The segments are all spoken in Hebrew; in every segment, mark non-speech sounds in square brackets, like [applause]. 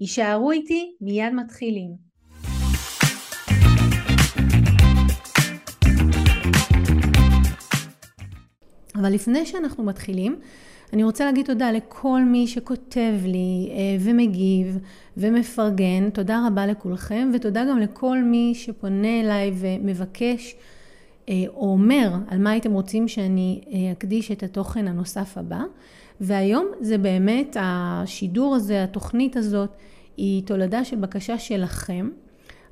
יישארו איתי, מיד מתחילים. אבל לפני שאנחנו מתחילים, אני רוצה להגיד תודה לכל מי שכותב לי אה, ומגיב ומפרגן, תודה רבה לכולכם, ותודה גם לכל מי שפונה אליי ומבקש אה, או אומר על מה הייתם רוצים שאני אה, אקדיש את התוכן הנוסף הבא. והיום זה באמת השידור הזה, התוכנית הזאת, היא תולדה של בקשה שלכם.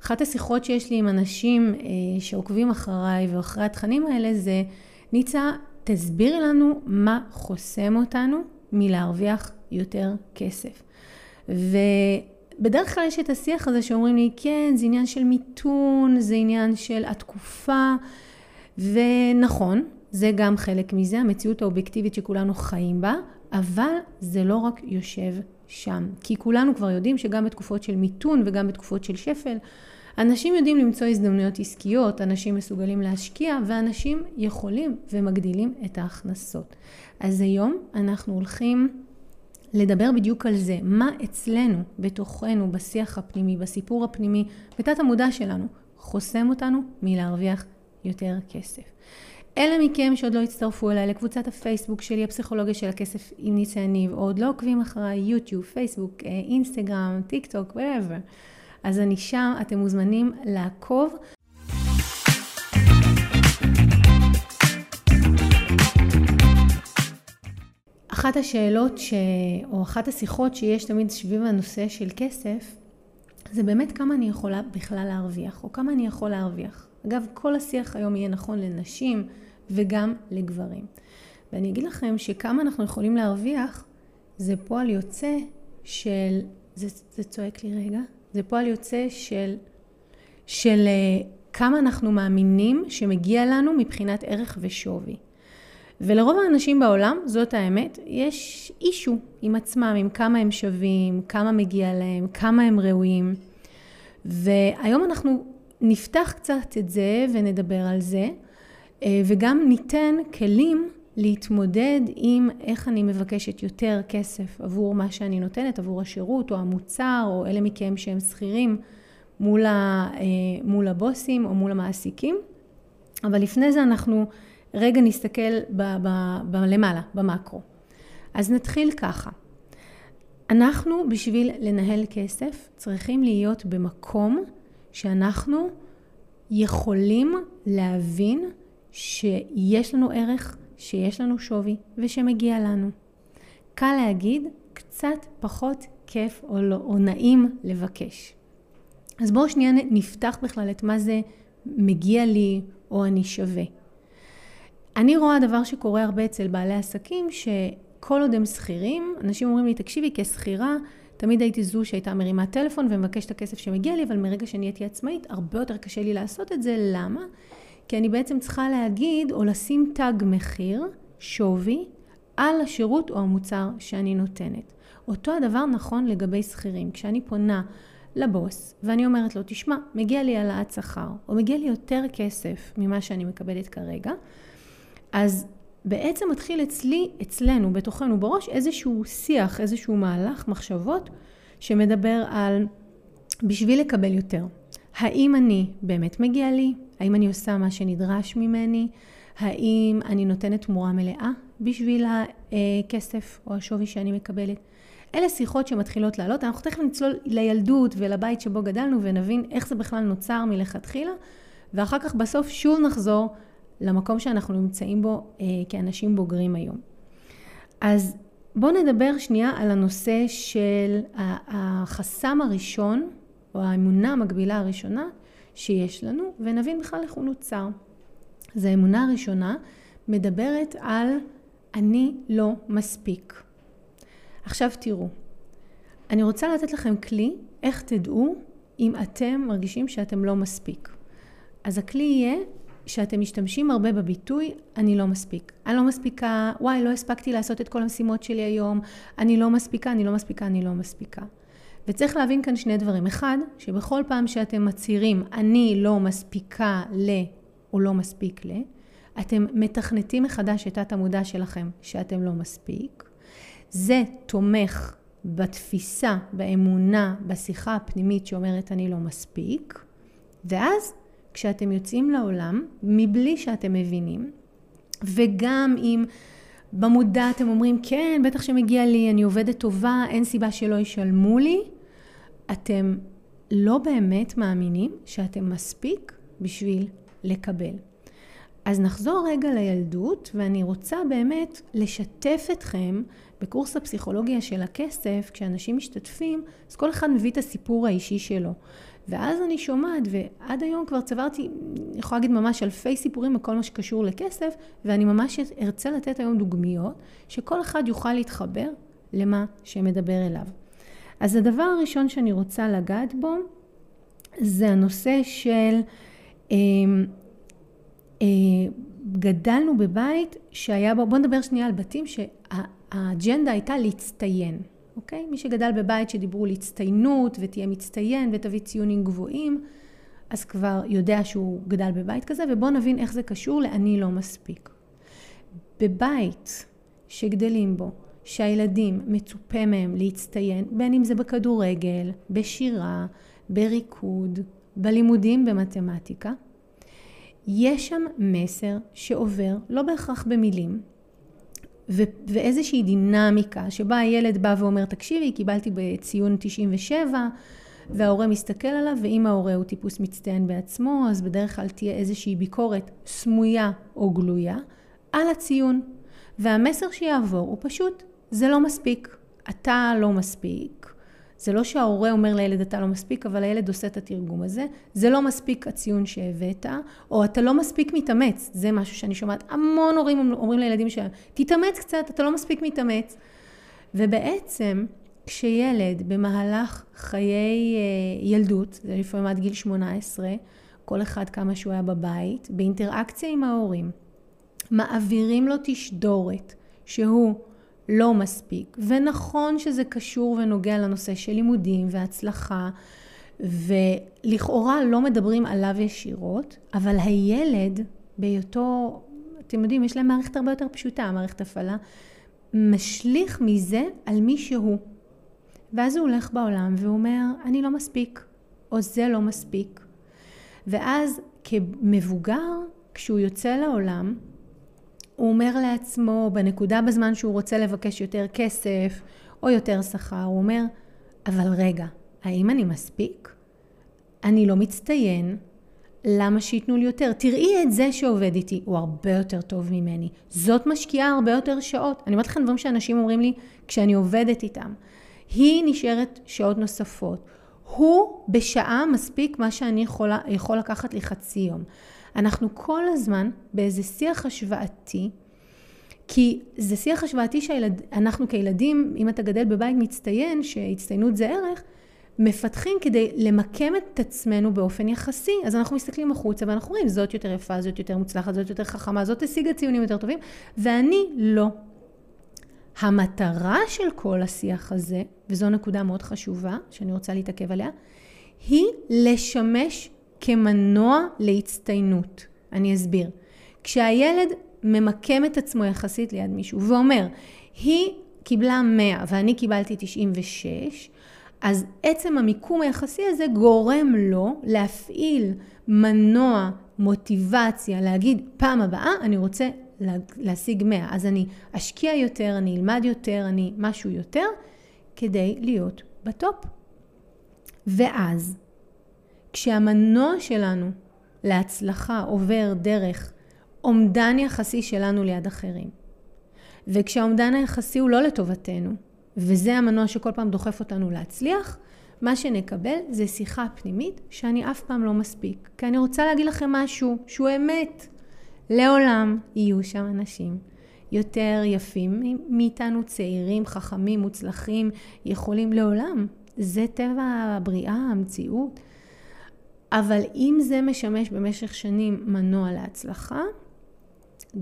אחת השיחות שיש לי עם אנשים אה, שעוקבים אחריי ואחרי התכנים האלה זה, ניצה, תסבירי לנו מה חוסם אותנו מלהרוויח יותר כסף. ובדרך כלל יש את השיח הזה שאומרים לי, כן, זה עניין של מיתון, זה עניין של התקופה, ונכון, זה גם חלק מזה, המציאות האובייקטיבית שכולנו חיים בה, אבל זה לא רק יושב שם. כי כולנו כבר יודעים שגם בתקופות של מיתון וגם בתקופות של שפל, אנשים יודעים למצוא הזדמנויות עסקיות, אנשים מסוגלים להשקיע ואנשים יכולים ומגדילים את ההכנסות. אז היום אנחנו הולכים לדבר בדיוק על זה, מה אצלנו, בתוכנו, בשיח הפנימי, בסיפור הפנימי, בתת המודע שלנו, חוסם אותנו מלהרוויח יותר כסף. אלה מכם שעוד לא הצטרפו אליי לקבוצת הפייסבוק שלי, הפסיכולוגיה של הכסף עם ניצה יניב, או עוד לא עוקבים אחריי, יוטיוב, פייסבוק, אה, אינסטגרם, טיק טוק, whatever. אז אני שם, אתם מוזמנים לעקוב. אחת השאלות ש... או אחת השיחות שיש תמיד סביב הנושא של כסף, זה באמת כמה אני יכולה בכלל להרוויח, או כמה אני יכול להרוויח. אגב, כל השיח היום יהיה נכון לנשים, וגם לגברים. ואני אגיד לכם שכמה אנחנו יכולים להרוויח, זה פועל יוצא של, זה, זה צועק לי רגע, זה פועל יוצא של, של uh, כמה אנחנו מאמינים שמגיע לנו מבחינת ערך ושווי. ולרוב האנשים בעולם, זאת האמת, יש אישו עם עצמם, עם כמה הם שווים, כמה מגיע להם, כמה הם ראויים. והיום אנחנו נפתח קצת את זה ונדבר על זה. אה, וגם ניתן כלים להתמודד עם איך אני מבקשת יותר כסף עבור מה שאני נותנת, עבור השירות או המוצר או אלה מכם שהם שכירים מול, אה, הבוסים או מול המעסיקים. אבל לפני זה אנחנו רגע נסתכל ב, ב, ב, למעלה, במקרו. אז נתחיל ככה. אנחנו בשביל לנהל כסף צריכים להיות במקום שאנחנו יכולים להבין שיש לנו ערך, שיש לנו שווי ושמגיע לנו. קל להגיד, קצת פחות כיף או, לא, או נעים לבקש. אז בואו שנייה נפתח בכלל את מה זה מגיע לי או אני שווה. אני רואה דבר שקורה הרבה אצל בעלי עסקים, שכל עוד הם שכירים, אנשים אומרים לי, תקשיבי, כשכירה, תמיד הייתי זו שהייתה מרימה טלפון ומבקשת את הכסף שמגיע לי, אבל מרגע שנהייתי עצמאית, הרבה יותר קשה לי לעשות את זה. למה? כי אני בעצם צריכה להגיד או לשים תג מחיר, שווי, על השירות או המוצר שאני נותנת. אותו הדבר נכון לגבי שכירים. כשאני פונה לבוס ואני אומרת לו, תשמע, מגיע לי העלאת שכר, או מגיע לי יותר כסף ממה שאני מקבלת כרגע, אז בעצם מתחיל אצלי, אצלנו, בתוכנו, בראש, איזשהו שיח, איזשהו מהלך, מחשבות, שמדבר על בשביל לקבל יותר. האם אני באמת מגיע לי? האם אני עושה מה שנדרש ממני? האם אני נותנת תמורה מלאה בשביל הכסף או השווי שאני מקבלת? אלה שיחות שמתחילות לעלות, אנחנו תכף נצלול לילדות ולבית שבו גדלנו ונבין איך זה בכלל נוצר מלכתחילה, ואחר כך בסוף שוב נחזור למקום שאנחנו נמצאים בו אה, כאנשים בוגרים היום. אז בואו נדבר שנייה על הנושא של החסם הראשון או האמונה המקבילה הראשונה שיש לנו, ונבין בכלל איך הוא נוצר. אז האמונה הראשונה מדברת על אני לא מספיק. עכשיו תראו, אני רוצה לתת לכם כלי איך תדעו אם אתם מרגישים שאתם לא מספיק. אז הכלי יהיה שאתם משתמשים הרבה בביטוי, אני לא מספיק. אני לא מספיקה, וואי, לא הספקתי לעשות את כל המשימות שלי היום, אני לא מספיקה, אני לא מספיקה, אני לא מספיקה. וצריך להבין כאן שני דברים. אחד, שבכל פעם שאתם מצהירים, אני לא מספיקה ל... או לא מספיק ל... אתם מתכנתים מחדש את תת המודע שלכם שאתם לא מספיק. זה תומך בתפיסה, באמונה, בשיחה הפנימית שאומרת אני לא מספיק. ואז כשאתם יוצאים לעולם, מבלי שאתם מבינים, וגם אם במודע אתם אומרים, כן, בטח שמגיע לי, אני עובדת טובה, אין סיבה שלא ישלמו לי, אתם לא באמת מאמינים שאתם מספיק בשביל לקבל. אז נחזור רגע לילדות, ואני רוצה באמת לשתף אתכם בקורס הפסיכולוגיה של הכסף, כשאנשים משתתפים, אז כל אחד מביא את הסיפור האישי שלו. ואז אני שומעת, ועד היום כבר צברתי, אני יכולה להגיד ממש אלפי סיפורים בכל מה שקשור לכסף, ואני ממש ארצה לתת היום דוגמיות, שכל אחד יוכל להתחבר למה שמדבר אליו. אז הדבר הראשון שאני רוצה לגעת בו, זה הנושא של... אה, אה, גדלנו בבית שהיה בו, בוא נדבר שנייה על בתים שהאג'נדה הייתה להצטיין. אוקיי? מי שגדל בבית שדיברו על הצטיינות ותהיה מצטיין ותביא ציונים גבוהים, אז כבר יודע שהוא גדל בבית כזה, ובואו נבין איך זה קשור ל"אני לא מספיק". בבית שגדלים בו, שהילדים מצופה מהם להצטיין, בין אם זה בכדורגל, בשירה, בריקוד, בלימודים במתמטיקה, יש שם מסר שעובר, לא בהכרח במילים, ו- ואיזושהי דינמיקה שבה הילד בא ואומר, תקשיבי, קיבלתי בציון 97, וההורה מסתכל עליו, ואם ההורה הוא טיפוס מצטיין בעצמו, אז בדרך כלל תהיה איזושהי ביקורת סמויה או גלויה על הציון. והמסר שיעבור הוא פשוט, זה לא מספיק. אתה לא מספיק, זה לא שההורה אומר לילד אתה לא מספיק, אבל הילד עושה את התרגום הזה. זה לא מספיק הציון שהבאת, או אתה לא מספיק מתאמץ. זה משהו שאני שומעת המון הורים אומרים לילדים שלהם, תתאמץ קצת, אתה לא מספיק מתאמץ. ובעצם, כשילד במהלך חיי אה, ילדות, זה לפעמים עד גיל 18, כל אחד כמה שהוא היה בבית, באינטראקציה עם ההורים, מעבירים לו תשדורת שהוא לא מספיק. ונכון שזה קשור ונוגע לנושא של לימודים והצלחה, ולכאורה לא מדברים עליו ישירות, אבל הילד בהיותו, אתם יודעים, יש להם מערכת הרבה יותר פשוטה, מערכת הפעלה, משליך מזה על מי שהוא. ואז הוא הולך בעולם והוא אומר, אני לא מספיק, או זה לא מספיק. ואז כמבוגר, כשהוא יוצא לעולם, הוא אומר לעצמו, בנקודה בזמן שהוא רוצה לבקש יותר כסף או יותר שכר, הוא אומר, אבל רגע, האם אני מספיק? אני לא מצטיין, למה שייתנו לי יותר? תראי את זה שעובד איתי, הוא הרבה יותר טוב ממני. זאת משקיעה הרבה יותר שעות. אני אומרת לכם דברים שאנשים אומרים לי כשאני עובדת איתם. היא נשארת שעות נוספות. הוא בשעה מספיק מה שאני יכולה, יכול לקחת לי חצי יום. אנחנו כל הזמן באיזה שיח השוואתי, כי זה שיח השוואתי שאנחנו כילדים, אם אתה גדל בבית מצטיין, שהצטיינות זה ערך, מפתחים כדי למקם את עצמנו באופן יחסי. אז אנחנו מסתכלים החוצה ואנחנו רואים, זאת יותר יפה, זאת יותר מוצלחת, זאת יותר חכמה, זאת השיגה ציונים יותר טובים, ואני לא. המטרה של כל השיח הזה, וזו נקודה מאוד חשובה שאני רוצה להתעכב עליה, היא לשמש כמנוע להצטיינות. אני אסביר. כשהילד ממקם את עצמו יחסית ליד מישהו ואומר, היא קיבלה 100 ואני קיבלתי 96, אז עצם המיקום היחסי הזה גורם לו להפעיל מנוע מוטיבציה, להגיד פעם הבאה אני רוצה להשיג 100, אז אני אשקיע יותר, אני אלמד יותר, אני משהו יותר, כדי להיות בטופ. ואז כשהמנוע שלנו להצלחה עובר דרך אומדן יחסי שלנו ליד אחרים, וכשהאומדן היחסי הוא לא לטובתנו, וזה המנוע שכל פעם דוחף אותנו להצליח, מה שנקבל זה שיחה פנימית שאני אף פעם לא מספיק. כי אני רוצה להגיד לכם משהו שהוא אמת. לעולם יהיו שם אנשים יותר יפים מאיתנו, צעירים, חכמים, מוצלחים, יכולים לעולם. זה טבע הבריאה, המציאות. אבל אם זה משמש במשך שנים מנוע להצלחה,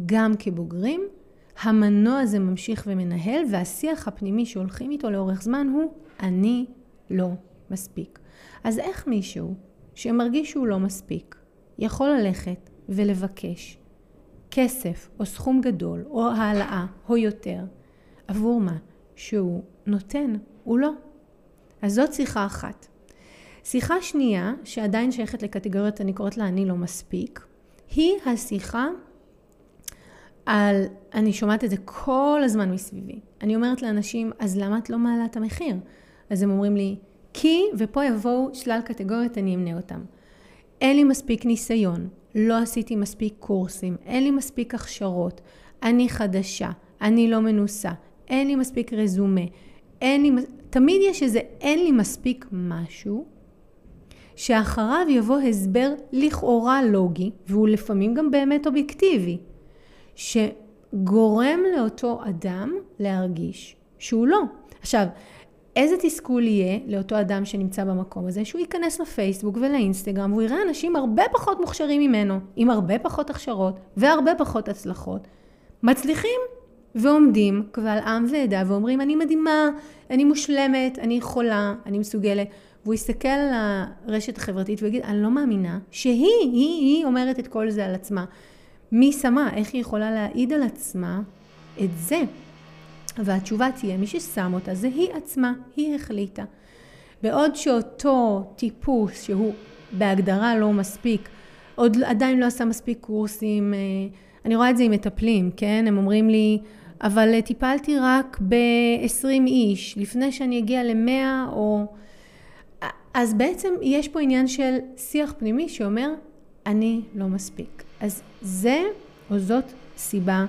גם כבוגרים, המנוע הזה ממשיך ומנהל, והשיח הפנימי שהולכים איתו לאורך זמן הוא אני לא מספיק. אז איך מישהו שמרגיש שהוא לא מספיק, יכול ללכת ולבקש כסף או סכום גדול או העלאה או יותר עבור מה שהוא נותן, הוא לא. אז זאת שיחה אחת. שיחה שנייה, שעדיין שייכת לקטגוריות, אני קוראת לה אני לא מספיק, היא השיחה על, אני שומעת את זה כל הזמן מסביבי. אני אומרת לאנשים, אז למה את לא מעלה את המחיר? אז הם אומרים לי, כי, ופה יבואו שלל קטגוריות, אני אמנה אותם. אין לי מספיק ניסיון, לא עשיתי מספיק קורסים, אין לי מספיק הכשרות, אני חדשה, אני לא מנוסה, אין לי מספיק רזומה, אין לי, תמיד יש איזה אין לי מספיק משהו, שאחריו יבוא הסבר לכאורה לוגי, והוא לפעמים גם באמת אובייקטיבי, שגורם לאותו אדם להרגיש שהוא לא. עכשיו, איזה תסכול יהיה לאותו אדם שנמצא במקום הזה, שהוא ייכנס לפייסבוק ולאינסטגרם והוא יראה אנשים הרבה פחות מוכשרים ממנו, עם הרבה פחות הכשרות והרבה פחות הצלחות, מצליחים ועומדים קבל עם ועדה ואומרים אני מדהימה, אני מושלמת, אני יכולה, אני מסוגלת. והוא יסתכל על הרשת החברתית ויגיד, אני לא מאמינה שהיא, היא, היא אומרת את כל זה על עצמה. מי שמה? איך היא יכולה להעיד על עצמה את זה? והתשובה תהיה, מי ששם אותה זה היא עצמה, היא החליטה. בעוד שאותו טיפוס שהוא בהגדרה לא מספיק, עוד עדיין לא עשה מספיק קורסים, אה, אני רואה את זה עם מטפלים, כן? הם אומרים לי, אבל אה, טיפלתי רק ב-20 איש, לפני שאני אגיע ל-100 או... אז בעצם יש פה עניין של שיח פנימי שאומר, אני לא מספיק. אז זה או זאת סיבה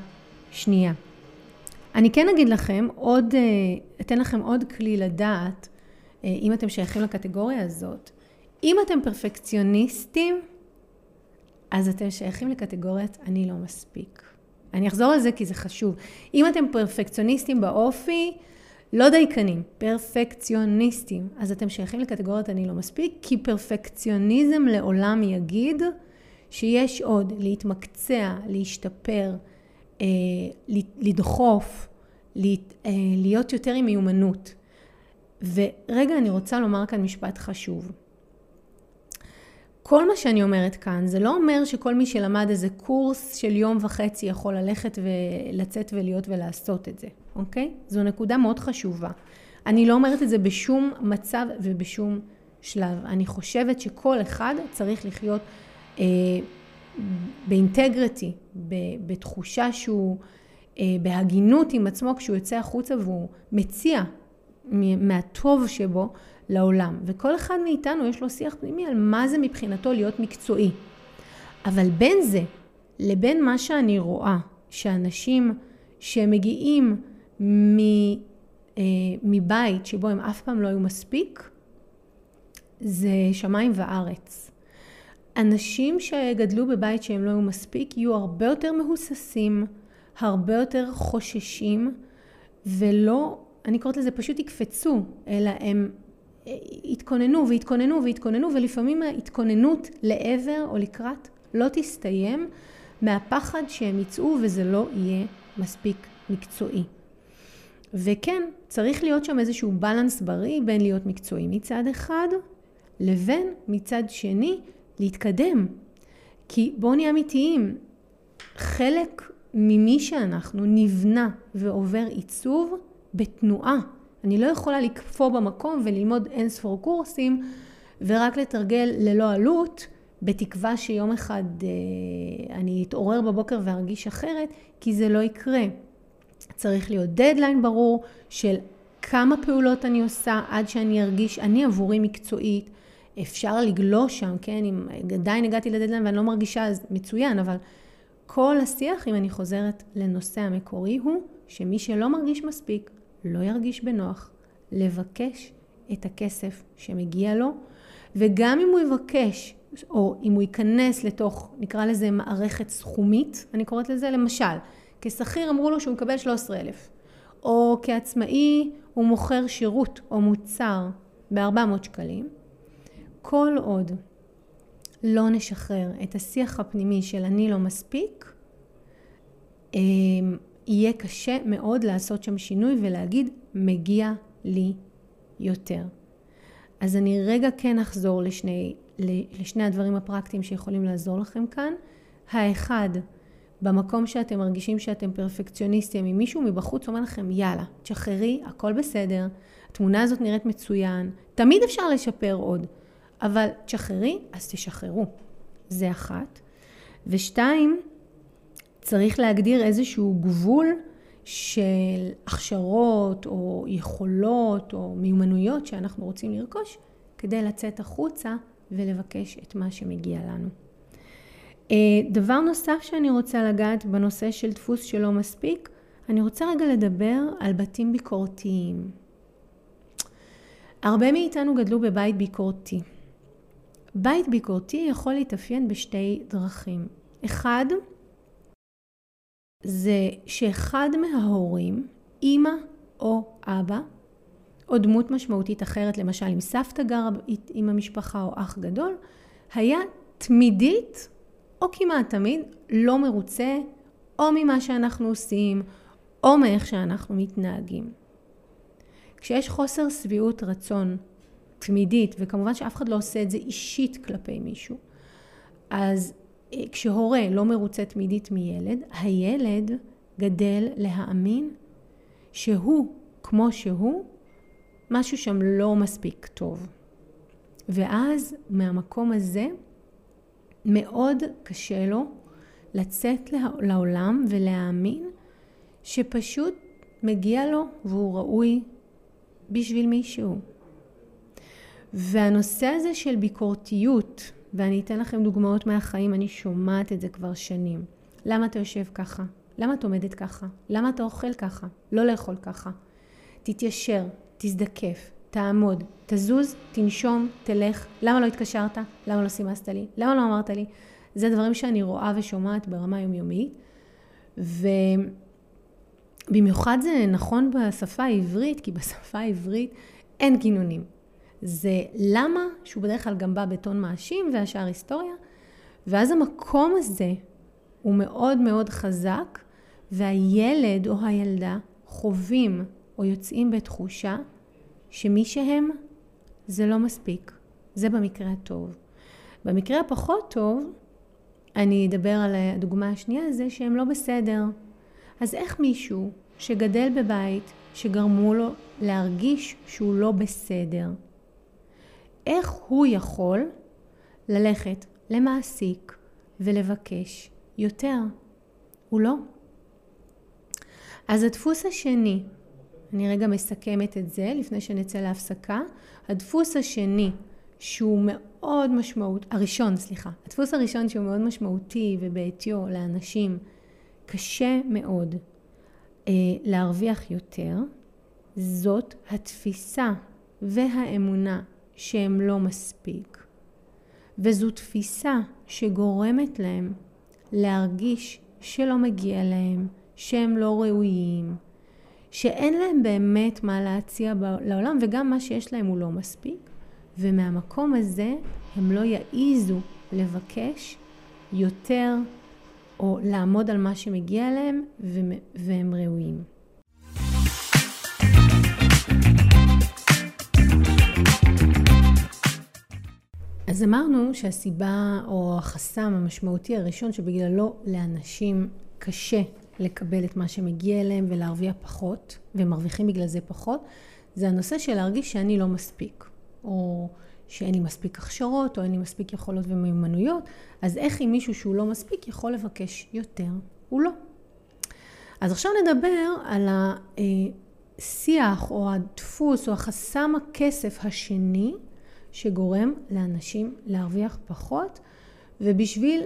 שנייה. אני כן אגיד לכם עוד, אה, אתן לכם עוד כלי לדעת, אה, אם אתם שייכים לקטגוריה הזאת. אם אתם פרפקציוניסטים, אז אתם שייכים לקטגוריית אני לא מספיק. אני אחזור על זה כי זה חשוב. אם אתם פרפקציוניסטים באופי, לא דייקנים, פרפקציוניסטים, אז אתם שייכים לקטגוריית אני לא מספיק, כי פרפקציוניזם לעולם יגיד שיש עוד להתמקצע, להשתפר, אה, לדחוף, אה, להיות יותר עם מיומנות. ורגע, אני רוצה לומר כאן משפט חשוב. כל מה שאני אומרת כאן, זה לא אומר שכל מי שלמד איזה קורס של יום וחצי יכול ללכת ולצאת ולהיות ולעשות את זה, אוקיי? זו נקודה מאוד חשובה. אני לא אומרת את זה בשום מצב ובשום שלב. אני חושבת שכל אחד צריך לחיות אה, באינטגריטי, בתחושה שהוא אה, בהגינות עם עצמו כשהוא יוצא החוצה והוא מציע מהטוב שבו לעולם. וכל אחד מאיתנו יש לו שיח פנימי על מה זה מבחינתו להיות מקצועי. אבל בין זה לבין מה שאני רואה, שאנשים שמגיעים מ, אה, מבית שבו הם אף פעם לא היו מספיק, זה שמיים וארץ. אנשים שגדלו בבית שהם לא היו מספיק יהיו הרבה יותר מהוססים, הרבה יותר חוששים, ולא, אני קוראת לזה פשוט יקפצו, אלא הם יתכוננו ויתכוננו ויתכוננו, ולפעמים ההתכוננות לעבר או לקראת לא תסתיים מהפחד שהם יצאו וזה לא יהיה מספיק מקצועי. וכן, צריך להיות שם איזשהו בלנס בריא בין להיות מקצועי מצד אחד, לבין מצד שני להתקדם. כי בואו נהיה אמיתיים, חלק ממי שאנחנו נבנה ועובר עיצוב בתנועה. אני לא יכולה לקפוא במקום וללמוד אין ספור קורסים ורק לתרגל ללא עלות, בתקווה שיום אחד אה, אני אתעורר בבוקר וארגיש אחרת, כי זה לא יקרה. צריך להיות דדליין ברור של כמה פעולות אני עושה עד שאני ארגיש, אני עבורי מקצועית, אפשר לגלוש שם, כן, אם עדיין הגעתי לדדליין ואני לא מרגישה, אז מצוין, אבל כל השיח, אם אני חוזרת לנושא המקורי, הוא שמי שלא מרגיש מספיק, לא ירגיש בנוח לבקש את הכסף שמגיע לו, וגם אם הוא יבקש, או אם הוא ייכנס לתוך, נקרא לזה מערכת סכומית, אני קוראת לזה למשל, כשכיר אמרו לו שהוא מקבל 13,000, או כעצמאי הוא מוכר שירות או מוצר ב-400 שקלים, כל עוד לא נשחרר את השיח הפנימי של אני לא מספיק, אה, יהיה קשה מאוד לעשות שם שינוי ולהגיד מגיע לי יותר. אז אני רגע כן אחזור לשני, לשני הדברים הפרקטיים שיכולים לעזור לכם כאן. האחד, במקום שאתם מרגישים שאתם פרפקציוניסטים, אם מישהו מבחוץ אומר לכם, יאללה, תשחררי, הכל בסדר, התמונה הזאת נראית מצוין, תמיד אפשר לשפר עוד, אבל תשחררי, אז תשחררו. זה אחת. ושתיים, צריך להגדיר איזשהו גבול של הכשרות או יכולות או מיומנויות שאנחנו רוצים לרכוש כדי לצאת החוצה ולבקש את מה שמגיע לנו. אה, דבר נוסף שאני רוצה לגעת בנושא של דפוס שלא מספיק, אני רוצה רגע לדבר על בתים ביקורתיים. הרבה מאיתנו גדלו בבית ביקורתי. בית ביקורתי יכול להתאפיין בשתי דרכים. אחד, זה שאחד מההורים, אימא או אבא, או דמות משמעותית אחרת, למשל אם סבתא גרה עם המשפחה או אח גדול, היה תמידית או כמעט תמיד לא מרוצה או ממה שאנחנו עושים או מאיך שאנחנו מתנהגים. כשיש חוסר שביעות רצון תמידית, וכמובן שאף אחד לא עושה את זה אישית כלפי מישהו, אז כשהורה לא מרוצה תמידית מילד, הילד גדל להאמין שהוא כמו שהוא, משהו שם לא מספיק טוב. ואז מהמקום הזה מאוד קשה לו לצאת לעולם ולהאמין שפשוט מגיע לו והוא ראוי בשביל מישהו. והנושא הזה של ביקורתיות, ואני אתן לכם דוגמאות מהחיים, אני שומעת את זה כבר שנים. למה אתה יושב ככה? למה את עומדת ככה? למה אתה אוכל ככה? לא לאכול ככה. תתיישר, תזדקף, תעמוד, תזוז, תנשום, תלך. למה לא התקשרת? למה לא סימסת לי? למה לא אמרת לי? זה דברים שאני רואה ושומעת ברמה יומיומית. ובמיוחד זה נכון בשפה העברית, כי בשפה העברית אין גינונים. זה למה, שהוא בדרך כלל גם בא בטון מאשים והשאר היסטוריה, ואז המקום הזה הוא מאוד מאוד חזק, והילד או הילדה חווים או יוצאים בתחושה שמי שהם זה לא מספיק. זה במקרה הטוב. במקרה הפחות טוב, אני אדבר על הדוגמה השנייה, זה שהם לא בסדר. אז איך מישהו שגדל בבית שגרמו לו להרגיש שהוא לא בסדר, איך הוא יכול ללכת למעסיק ולבקש יותר? הוא לא. אז הדפוס השני אני רגע מסכמת את זה לפני שנצא להפסקה. הדפוס השני שהוא מאוד משמעות, הראשון, סליחה, הדפוס הראשון שהוא מאוד משמעותי ובעטיו לאנשים קשה מאוד אה, להרוויח יותר, זאת התפיסה והאמונה שהם לא מספיק. וזו תפיסה שגורמת להם להרגיש שלא מגיע להם, שהם לא ראויים, שאין להם באמת מה להציע לעולם וגם מה שיש להם הוא לא מספיק ומהמקום הזה הם לא יעיזו לבקש יותר או לעמוד על מה שמגיע להם והם ראויים. אז אמרנו שהסיבה או החסם המשמעותי הראשון שבגללו לאנשים קשה לקבל את מה שמגיע אליהם ולהרוויח פחות, ומרוויחים בגלל זה פחות, זה הנושא של להרגיש שאני לא מספיק, או שאין לי מספיק הכשרות, או אין לי מספיק יכולות ומיומנויות, אז איך אם מישהו שהוא לא מספיק יכול לבקש יותר? הוא לא. אז עכשיו נדבר על השיח או הדפוס או החסם הכסף השני שגורם לאנשים להרוויח פחות, ובשביל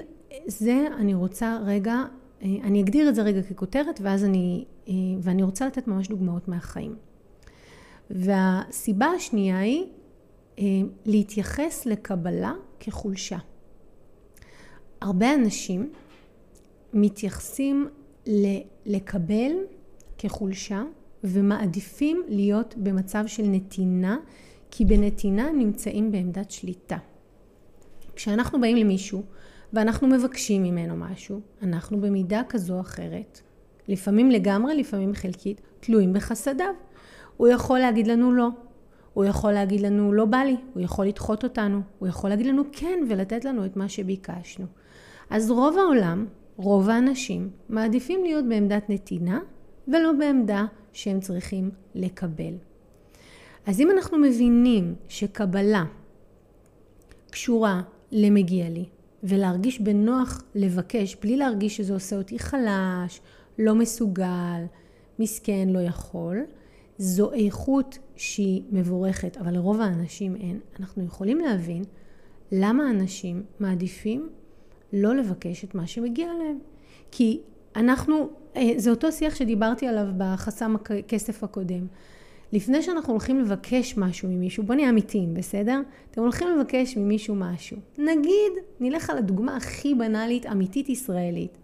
זה אני רוצה רגע אה, אני אגדיר את זה רגע ככותרת ואז אני, אה, ואני רוצה לתת ממש דוגמאות מהחיים. והסיבה השנייה היא אה, להתייחס לקבלה כחולשה. הרבה אנשים מתייחסים לקבל כחולשה ומעדיפים להיות במצב של נתינה כי בנתינה נמצאים בעמדת שליטה. כשאנחנו באים למישהו ואנחנו מבקשים ממנו משהו, אנחנו במידה כזו או אחרת, לפעמים לגמרי, לפעמים חלקית, תלויים בחסדיו. הוא יכול להגיד לנו לא, הוא יכול להגיד לנו לא בא לי, הוא יכול לדחות אותנו, הוא יכול להגיד לנו כן ולתת לנו את מה שביקשנו. אז רוב העולם, רוב האנשים, מעדיפים להיות בעמדת נתינה ולא בעמדה שהם צריכים לקבל. אז אם אנחנו מבינים שקבלה קשורה למגיע לי, ולהרגיש בנוח לבקש, בלי להרגיש שזה עושה אותי חלש, לא מסוגל, מסכן, לא יכול, זו איכות שהיא מבורכת, אבל לרוב האנשים אין. אנחנו יכולים להבין למה אנשים מעדיפים לא לבקש את מה שמגיע להם. כי אנחנו, אה, זה אותו שיח שדיברתי עליו בחסם הכסף הקודם. לפני שאנחנו הולכים לבקש משהו ממישהו, בוא נהיה אמיתיים, בסדר? אתם הולכים לבקש ממישהו משהו. נגיד, נלך על הדוגמה הכי בנאלית, אמיתית ישראלית,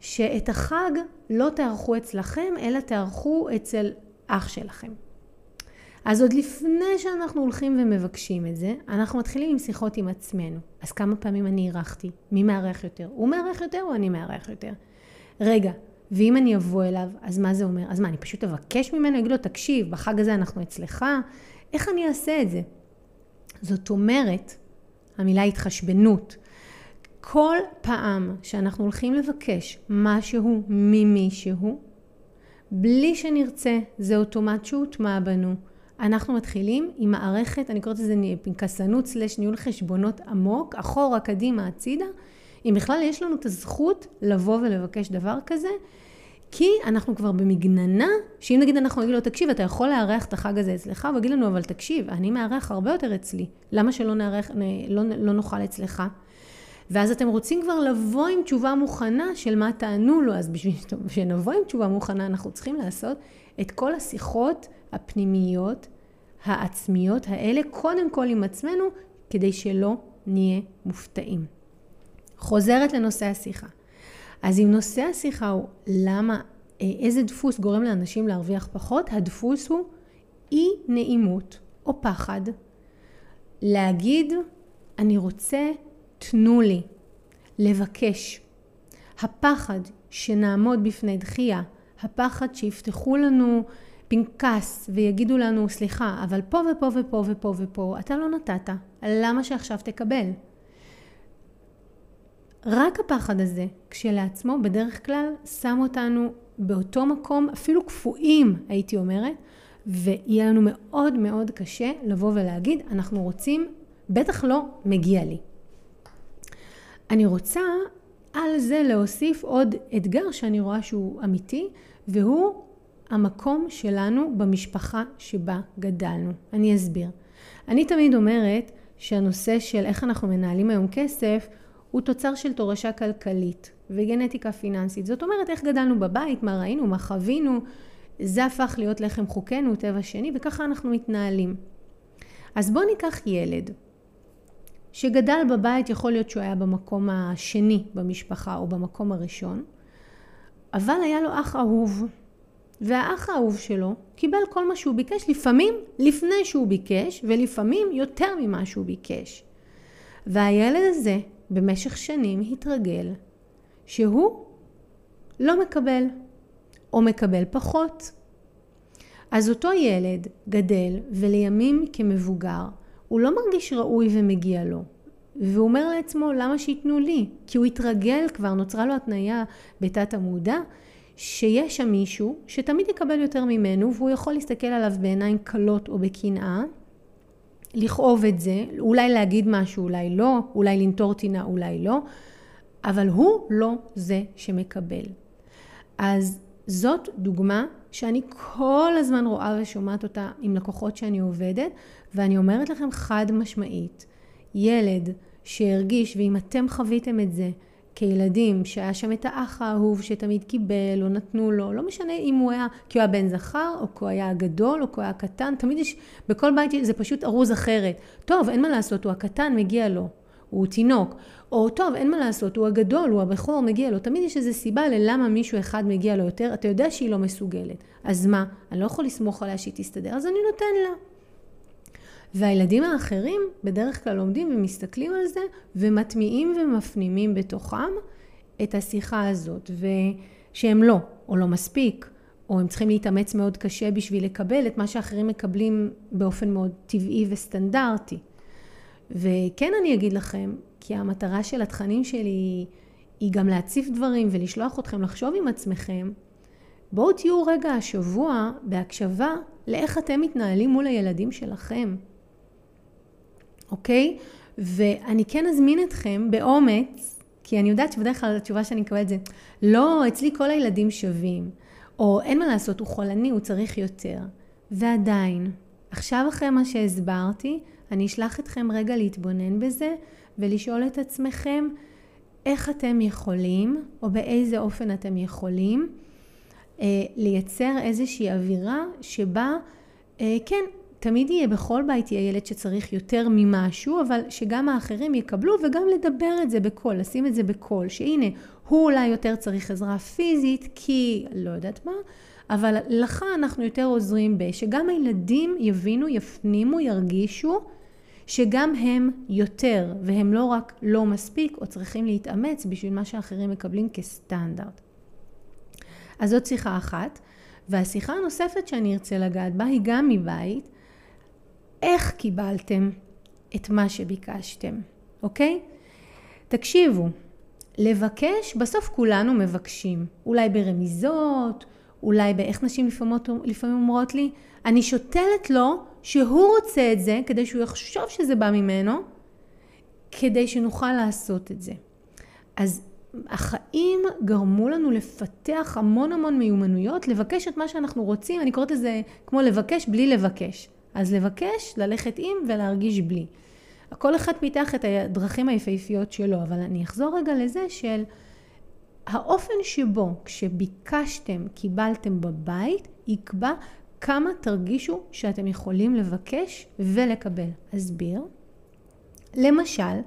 שאת החג לא תערכו אצלכם, אלא תערכו אצל אח שלכם. אז עוד לפני שאנחנו הולכים ומבקשים את זה, אנחנו מתחילים עם שיחות עם עצמנו. אז כמה פעמים אני אירחתי? מי מארח יותר? הוא מארח יותר או אני מארח יותר? רגע, ואם אני אבוא אליו, אז מה זה אומר? אז מה, אני פשוט אבקש ממנו, אגיד לו, תקשיב, בחג הזה אנחנו אצלך, איך אני אעשה את זה? זאת אומרת, המילה התחשבנות. כל פעם שאנחנו הולכים לבקש משהו ממישהו, בלי שנרצה, זה אוטומט שהוטמע בנו. אנחנו מתחילים עם מערכת, אני קוראת לזה פנקסנות סלש ניהול חשבונות עמוק, אחורה, קדימה, הצידה, אם בכלל יש לנו את הזכות לבוא ולבקש דבר כזה, כי אנחנו כבר במגננה, שאם נגיד אנחנו נגיד לו, תקשיב, אתה יכול לארח את החג הזה אצלך, הוא יגיד לנו, אבל תקשיב, אני מארח הרבה יותר אצלי, למה שלא נארח, לא, לא נאכל אצלך? ואז אתם רוצים כבר לבוא עם תשובה מוכנה של מה תענו לו, אז בשביל [laughs] שנבוא עם תשובה מוכנה, אנחנו צריכים לעשות את כל השיחות הפנימיות, העצמיות האלה, קודם כל עם עצמנו, כדי שלא נהיה מופתעים. חוזרת לנושא השיחה. אז אם נושא השיחה הוא למה, אה, איזה דפוס גורם לאנשים להרוויח פחות, הדפוס הוא אי נעימות או פחד להגיד אני רוצה תנו לי, לבקש. הפחד שנעמוד בפני דחייה, הפחד שיפתחו לנו פנקס ויגידו לנו סליחה אבל פה ופה ופה ופה ופה אתה לא נתת, למה שעכשיו תקבל? רק הפחד הזה כשלעצמו בדרך כלל שם אותנו באותו מקום, אפילו קפואים הייתי אומרת, ויהיה לנו מאוד מאוד קשה לבוא ולהגיד אנחנו רוצים, בטח לא מגיע לי. אני רוצה על זה להוסיף עוד אתגר שאני רואה שהוא אמיתי, והוא המקום שלנו במשפחה שבה גדלנו. אני אסביר. אני תמיד אומרת שהנושא של איך אנחנו מנהלים היום כסף הוא תוצר של תורשה כלכלית וגנטיקה פיננסית. זאת אומרת, איך גדלנו בבית, מה ראינו, מה חווינו, זה הפך להיות לחם חוקנו, טבע שני, וככה אנחנו מתנהלים. אז בואו ניקח ילד שגדל בבית, יכול להיות שהוא היה במקום השני במשפחה או במקום הראשון, אבל היה לו אח אהוב, והאח האהוב שלו קיבל כל מה שהוא ביקש, לפעמים לפני שהוא ביקש, ולפעמים יותר ממה שהוא ביקש. והילד הזה במשך שנים התרגל שהוא לא מקבל, או מקבל פחות. אז אותו ילד גדל, ולימים כמבוגר, הוא לא מרגיש ראוי ומגיע לו. והוא אומר לעצמו, למה שייתנו לי? כי הוא התרגל כבר, נוצרה לו התניה בתת המודע, שיש שם מישהו שתמיד יקבל יותר ממנו, והוא יכול להסתכל עליו בעיניים קלות או בקנאה, לכאוב את זה, אולי להגיד משהו, אולי לא, אולי לנטור טינה, אולי לא, אבל הוא לא זה שמקבל. אז זאת דוגמה שאני כל הזמן רואה ושומעת אותה עם לקוחות שאני עובדת, ואני אומרת לכם חד משמעית, ילד שהרגיש, ואם אתם חוויתם את זה כילדים, שהיה שם את האח האהוב שתמיד קיבל או נתנו לו, לא משנה אם הוא היה, כי הוא היה בן זכר, או כי הוא היה גדול, או כי הוא היה קטן, תמיד יש, בכל בית זה פשוט ארוז אחרת. טוב, אין מה לעשות, הוא הקטן, מגיע לו. הוא תינוק. או טוב, אין מה לעשות, הוא הגדול, הוא הבכור, מגיע לו. תמיד יש איזו סיבה ללמה מישהו אחד מגיע לו יותר, אתה יודע שהיא לא מסוגלת. אז מה? אני לא יכול לסמוך עליה שהיא תסתדר, אז אני נותן לה. והילדים האחרים בדרך כלל עומדים ומסתכלים על זה ומטמיעים ומפנימים בתוכם את השיחה הזאת, ושהם לא, או לא מספיק, או הם צריכים להתאמץ מאוד קשה בשביל לקבל את מה שאחרים מקבלים באופן מאוד טבעי וסטנדרטי. וכן אני אגיד לכם, כי המטרה של התכנים שלי היא גם להציף דברים ולשלוח אתכם לחשוב עם עצמכם, בואו תהיו רגע השבוע בהקשבה לאיך אתם מתנהלים מול הילדים שלכם, אוקיי? ואני כן אזמין אתכם באומץ, כי אני יודעת שבדרך כלל התשובה שאני מקבלת זה, לא, אצלי כל הילדים שווים, או אין מה לעשות, הוא חולני, הוא צריך יותר. ועדיין, עכשיו אחרי מה שהסברתי, אני אשלח אתכם רגע להתבונן בזה ולשאול את עצמכם איך אתם יכולים, או באיזה אופן אתם יכולים, אה, לייצר איזושהי אווירה שבה, אה, כן, תמיד יהיה בכל בית יהיה ילד שצריך יותר ממשהו, אבל שגם האחרים יקבלו וגם לדבר את זה בקול, לשים את זה בקול, שהנה, הוא אולי יותר צריך עזרה פיזית, כי לא יודעת מה, אבל לך אנחנו יותר עוזרים ב... שגם הילדים יבינו, יפנימו, ירגישו שגם הם יותר, והם לא רק לא מספיק או צריכים להתאמץ בשביל מה שאחרים מקבלים כסטנדרט. אז זאת שיחה אחת. והשיחה הנוספת שאני ארצה לגעת בה היא גם מבית, איך קיבלתם את מה שביקשתם, אוקיי? תקשיבו, לבקש, בסוף כולנו מבקשים. אולי ברמיזות, אולי באיך נשים לפעמים, אומרות לי, אני שותלת לו שהוא רוצה את זה, כדי שהוא יחשוב שזה בא ממנו, כדי שנוכל לעשות את זה. אז החיים גרמו לנו לפתח המון המון מיומנויות, לבקש את מה שאנחנו רוצים, אני קוראת לזה כמו לבקש בלי לבקש. אז לבקש, ללכת עם ולהרגיש בלי. כל אחד פיתח את הדרכים היפהפיות שלו, אבל אני אחזור רגע לזה של האופן שבו כשביקשתם, קיבלתם בבית, יקבע כמה תרגישו שאתם יכולים לבקש ולקבל. אסביר. למשל,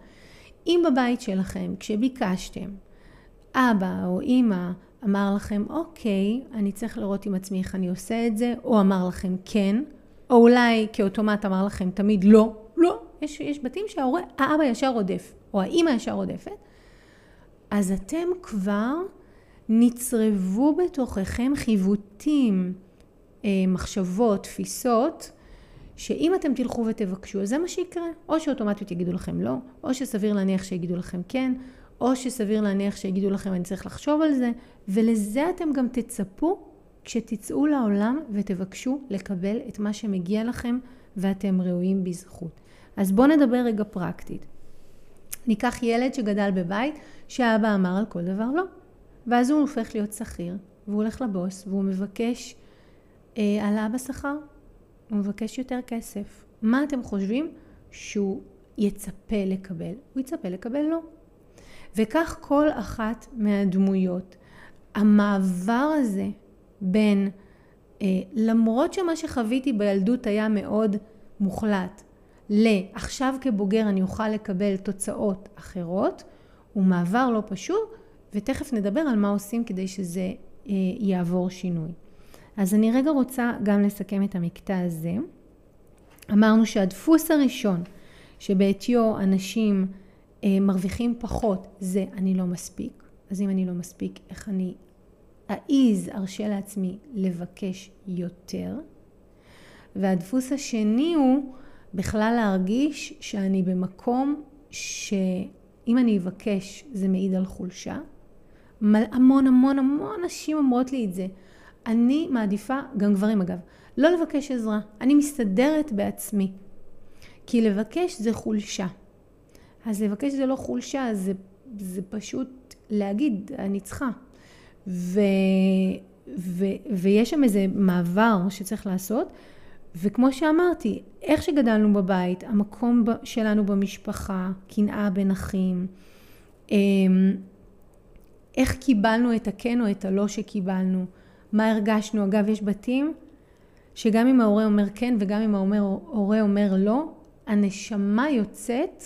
אם בבית שלכם, כשביקשתם, אבא או אימא אמר לכם, אוקיי, אני צריך לראות עם עצמי איך אני עושה את זה, או אמר לכם כן, או אולי כאוטומט אמר לכם תמיד לא, לא. יש, יש בתים שההורה, האבא ישר רודף, או האימא ישר רודפת. אז אתם כבר נצרבו בתוככם חיווטים, אה, מחשבות, תפיסות, שאם אתם תלכו ותבקשו, אז זה מה שיקרה. או שאוטומטית יגידו לכם לא, או שסביר להניח שיגידו לכם כן, או שסביר להניח שיגידו לכם אני צריך לחשוב על זה, ולזה אתם גם תצפו כשתצאו לעולם ותבקשו לקבל את מה שמגיע לכם ואתם ראויים בזכות. אז בואו נדבר רגע פרקטית. ניקח ילד שגדל בבית שהאבא אמר על כל דבר לא. ואז הוא הופך להיות שכיר, והוא הולך לבוס והוא מבקש אה, העלאה בשכר. הוא מבקש יותר כסף. מה אתם חושבים שהוא יצפה לקבל? הוא יצפה לקבל לא. וכך כל אחת מהדמויות. המעבר הזה בין, אה, למרות שמה שחוויתי בילדות היה מאוד מוחלט, לעכשיו כבוגר אני אוכל לקבל תוצאות אחרות, הוא מעבר לא פשוט, ותכף נדבר על מה עושים כדי שזה אה, יעבור שינוי. אז אני רגע רוצה גם לסכם את המקטע הזה. אמרנו שהדפוס הראשון שבעטיו אנשים אה, מרוויחים פחות זה אני לא מספיק. אז אם אני לא מספיק, איך אני אעיז, ארשה לעצמי לבקש יותר. והדפוס השני הוא בכלל להרגיש שאני במקום שאם אני אבקש זה מעיד על חולשה. המון המון המון נשים אומרות לי את זה. אני מעדיפה, גם גברים אגב, לא לבקש עזרה. אני מסתדרת בעצמי. כי לבקש זה חולשה. אז לבקש זה לא חולשה, זה, זה פשוט להגיד, אני צריכה. ו, ו, ויש שם איזה מעבר שצריך לעשות, וכמו שאמרתי, איך שגדלנו בבית, המקום שלנו במשפחה, קנאה בין אחים, אמ, איך קיבלנו את הכן או את הלא שקיבלנו, מה הרגשנו. אגב, יש בתים שגם אם ההורה אומר כן וגם אם ההורה אומר לא, הנשמה יוצאת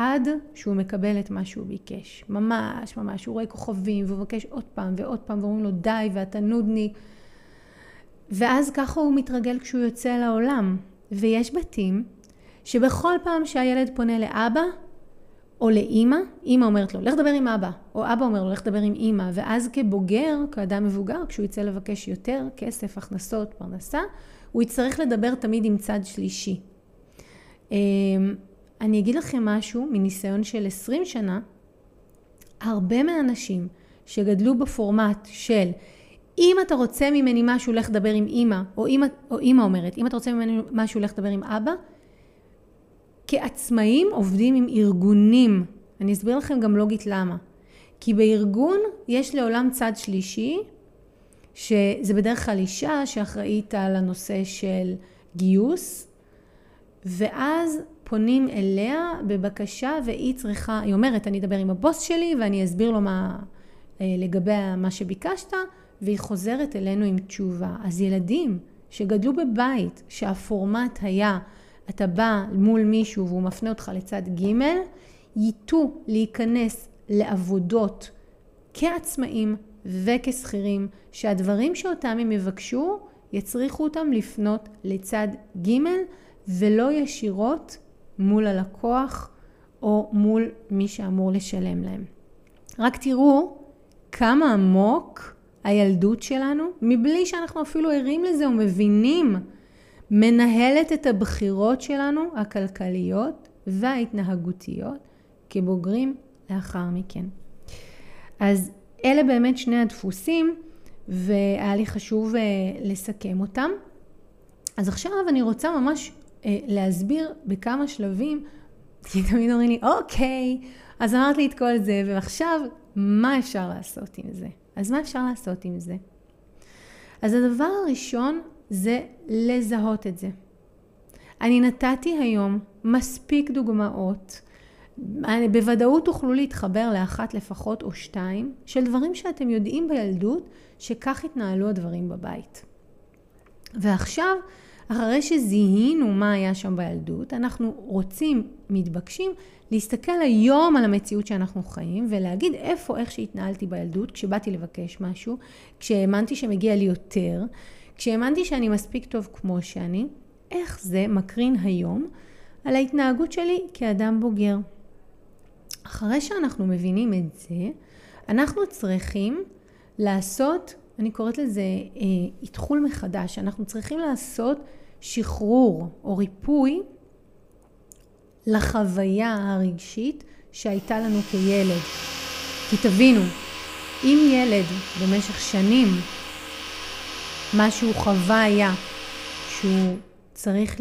עד שהוא מקבל את מה שהוא ביקש. ממש, ממש. הוא רואה כוכבים והוא מבקש עוד פעם ועוד פעם ואומרים לו די ואתה נודניק. ואז ככה הוא מתרגל כשהוא יוצא לעולם. ויש בתים שבכל פעם שהילד פונה לאבא או לאימא, אימא אומרת לו, לך דבר עם אבא, או אבא אומר לו, לך דבר עם אימא, ואז כבוגר, כאדם מבוגר, כשהוא יצא לבקש יותר כסף, הכנסות, פרנסה, הוא יצטרך לדבר תמיד עם צד שלישי. אני אגיד לכם משהו מניסיון של 20 שנה, הרבה מהאנשים שגדלו בפורמט של אם אתה רוצה ממני משהו, לך לדבר עם אימא, או אימא, או אימא אומרת, אם אתה רוצה ממני משהו, לך לדבר עם אבא, כעצמאים עובדים עם ארגונים. אני אסביר לכם גם לוגית למה. כי בארגון יש לעולם צד שלישי, שזה בדרך כלל אישה שאחראית על הנושא של גיוס, ואז פונים אליה בבקשה והיא צריכה, היא אומרת, אני אדבר עם הבוס שלי ואני אסביר לו מה, אה, לגבי מה שביקשת, והיא חוזרת אלינו עם תשובה. אז ילדים שגדלו בבית שהפורמט היה אתה בא מול מישהו והוא מפנה אותך לצד ג', ייטו להיכנס לעבודות כעצמאים וכשכירים, שהדברים שאותם הם יבקשו, יצריכו אותם לפנות לצד ג' ולא ישירות מול הלקוח או מול מי שאמור לשלם להם. רק תראו כמה עמוק הילדות שלנו, מבלי שאנחנו אפילו ערים לזה ומבינים מנהלת את הבחירות שלנו, הכלכליות וההתנהגותיות, כבוגרים לאחר מכן. אז אלה באמת שני הדפוסים, והיה לי חשוב uh, לסכם אותם. אז עכשיו אני רוצה ממש להסביר בכמה שלבים, [laughs] כי תמיד אומרים לי, אוקיי, אז אמרת לי את כל זה, ועכשיו, מה אפשר לעשות עם זה? אז מה אפשר לעשות עם זה? אז הדבר הראשון זה לזהות את זה. אני נתתי היום מספיק דוגמאות, בוודאות תוכלו להתחבר לאחת לפחות או שתיים, של דברים שאתם יודעים בילדות שכך התנהלו הדברים בבית. ועכשיו, אחרי שזיהינו מה היה שם בילדות, אנחנו רוצים, מתבקשים, להסתכל היום על המציאות שאנחנו חיים ולהגיד איפה, איך שהתנהלתי בילדות, כשבאתי לבקש משהו, כשהאמנתי שמגיע לי יותר, כשהאמנתי שאני מספיק טוב כמו שאני, איך זה מקרין היום על ההתנהגות שלי כאדם בוגר. אחרי שאנחנו מבינים את זה, אנחנו צריכים לעשות, אני קוראת לזה אה, איתחול מחדש, אנחנו צריכים לעשות שחרור או ריפוי לחוויה הרגשית שהייתה לנו כילד. כי תבינו, אם ילד במשך שנים מה שהוא חווה היה שהוא צריך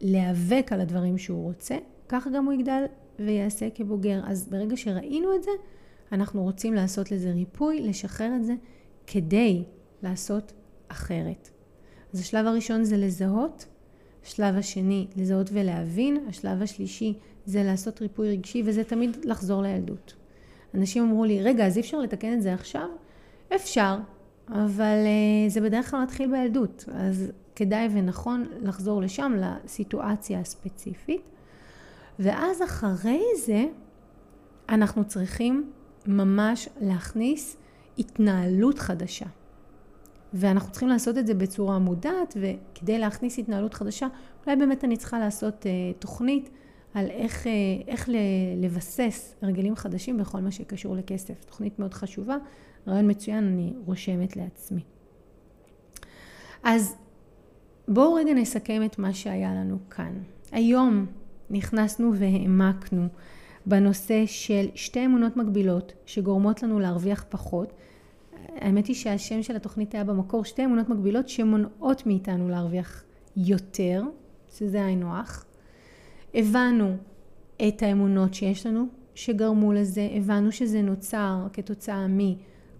להיאבק על הדברים שהוא רוצה, כך גם הוא יגדל ויעשה כבוגר. אז ברגע שראינו את זה, אנחנו רוצים לעשות לזה ריפוי, לשחרר את זה, כדי לעשות אחרת. אז השלב הראשון זה לזהות, השלב השני לזהות ולהבין, השלב השלישי זה לעשות ריפוי רגשי, וזה תמיד לחזור לילדות. אנשים אמרו לי, רגע, אז אי אפשר לתקן את זה עכשיו? אפשר, אבל uh, זה בדרך כלל מתחיל בילדות, אז כדאי ונכון לחזור לשם, לסיטואציה הספציפית. ואז אחרי זה, אנחנו צריכים ממש להכניס התנהלות חדשה. ואנחנו צריכים לעשות את זה בצורה מודעת, וכדי להכניס התנהלות חדשה, אולי באמת אני צריכה לעשות uh, תוכנית על איך, uh, איך לבסס הרגלים חדשים בכל מה שקשור לכסף. תוכנית מאוד חשובה, רעיון מצוין, אני רושמת לעצמי. אז בואו רגע נסכם את מה שהיה לנו כאן. היום נכנסנו והעמקנו בנושא של שתי אמונות מקבילות שגורמות לנו להרוויח פחות. האמת היא שהשם של התוכנית היה במקור שתי אמונות מקבילות שמונעות מאיתנו להרוויח יותר, שזה היינו הך. הבנו את האמונות שיש לנו שגרמו לזה, הבנו שזה נוצר כתוצאה מ...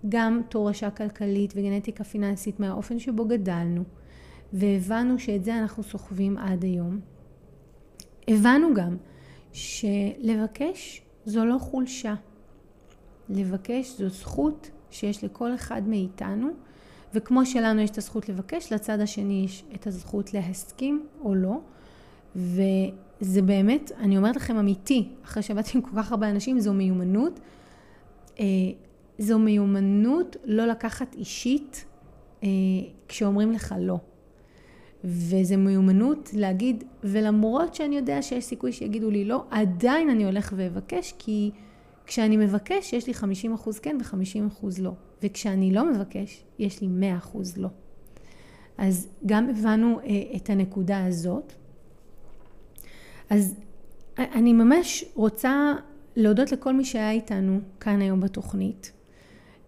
גם תורשה כלכלית וגנטיקה פיננסית מהאופן שבו גדלנו, והבנו שאת זה אנחנו סוחבים עד היום. הבנו גם שלבקש זו לא חולשה. לבקש זו זכות שיש לכל אחד מאיתנו, וכמו שלנו יש את הזכות לבקש, לצד השני יש את הזכות להסכים או לא. וזה באמת, אני אומרת לכם אמיתי, אחרי שעבדתי עם כל כך הרבה אנשים, זו מיומנות. אה, זו מיומנות לא לקחת אישית אה, כשאומרים לך לא. וזה מיומנות להגיד, ולמרות שאני יודע שיש סיכוי שיגידו לי לא, עדיין אני הולך ואבקש, כי כשאני מבקש יש לי 50% כן ו-50% לא. וכשאני לא מבקש, יש לי 100% לא. אז גם הבנו אה, את הנקודה הזאת. אז אני ממש רוצה להודות לכל מי שהיה איתנו כאן היום בתוכנית.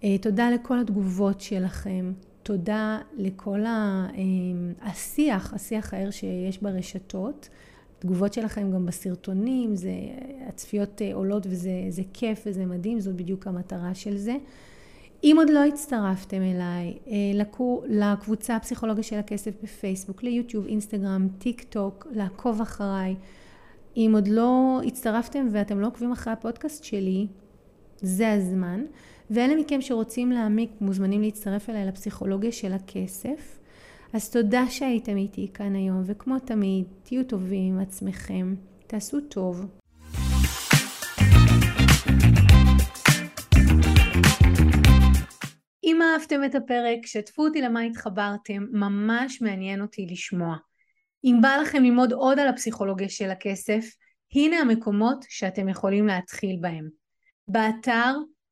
אה, תודה לכל התגובות שלכם, תודה לכל אה, השיח, השיח הער שיש ברשתות. תגובות שלכם גם בסרטונים, זה, הצפיות אה, עולות וזה כיף וזה מדהים, זאת בדיוק המטרה של זה. אם עוד לא הצטרפתם אליי, לקו, לקבוצה הפסיכולוגיה של הכסף בפייסבוק, ליוטיוב, אינסטגרם, טיק טוק, לעקוב אחריי. אם עוד לא הצטרפתם ואתם לא עוקבים אחרי הפודקאסט שלי, זה הזמן. ואלה מכם שרוצים להעמיק מוזמנים להצטרף אליי לפסיכולוגיה של הכסף. אז תודה שהייתם איתי כאן היום, וכמו תמיד, תהיו טובים עם עצמכם, תעשו טוב. אם אהבתם את הפרק, שתפו אותי למה התחברתם, ממש מעניין אותי לשמוע. אם בא לכם ללמוד עוד על הפסיכולוגיה של הכסף, הנה המקומות שאתם יכולים להתחיל בהם. באתר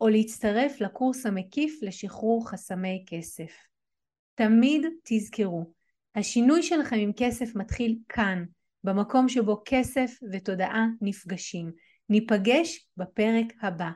או להצטרף לקורס המקיף לשחרור חסמי כסף. תמיד תזכרו, השינוי שלכם עם כסף מתחיל כאן, במקום שבו כסף ותודעה נפגשים. ניפגש בפרק הבא.